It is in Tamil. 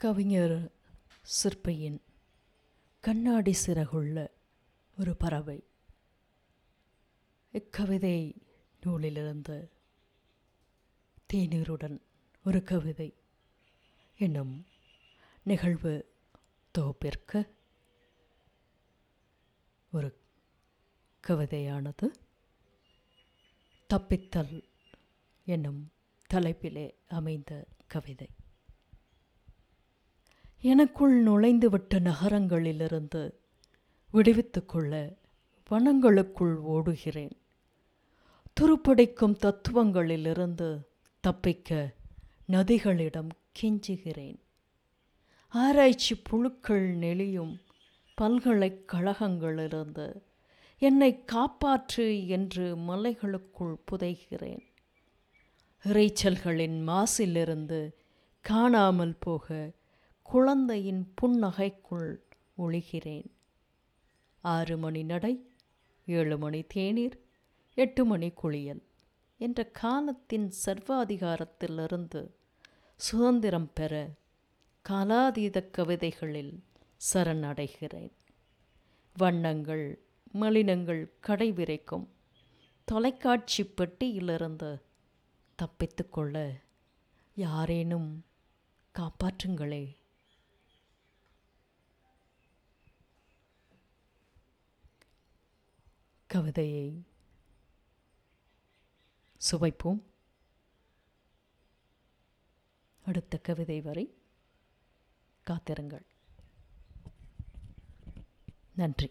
கவிஞர் சிற்பியின் கண்ணாடி சிறகுள்ள ஒரு பறவை. இக்கவிதை நூலிலிருந்து தேநீருடன் ஒரு கவிதை என்னும் நிகழ்வு தொகுப்பிற்கு ஒரு கவிதையானது தப்பித்தல் என்னும் தலைப்பிலே அமைந்த கவிதை. எனக்குள் நுழைந்துவிட்ட நகரங்களிலிருந்து விடுவித்து கொள்ள வனங்களுக்குள் ஓடுகிறேன். துருப்படிக்கும் தத்துவங்களிலிருந்து தப்பிக்க நதிகளிடம் கெஞ்சுகிறேன். ஆராய்ச்சி புழுக்கள் நெளியும் பல்கலைக்கழகங்களிலிருந்து என்னை காப்பாற்று என்று மலைகளுக்குள் புதைகிறேன். இறைச்சல்களின் மாசிலிருந்து காணாமல் போக குழந்தையின் புன்னகைக்குள் ஒழிகிறேன் ஆறு மணி நடை ஏழு மணி தேநீர் எட்டு மணி குளியல் என்ற காலத்தின் சர்வாதிகாரத்திலிருந்து சுதந்திரம் பெற காலாதீத கவிதைகளில் சரணடைகிறேன். வண்ணங்கள் மலினங்கள் கடைவிரைக்கும் தொலைக்காட்சி பெட்டியிலிருந்து தப்பித்துக்கொள்ள யாரேனும் காப்பாற்றுங்களே. கவிதையை சுவைப்போம். அடுத்த கவிதை வரை காத்திருங்கள். நன்றி.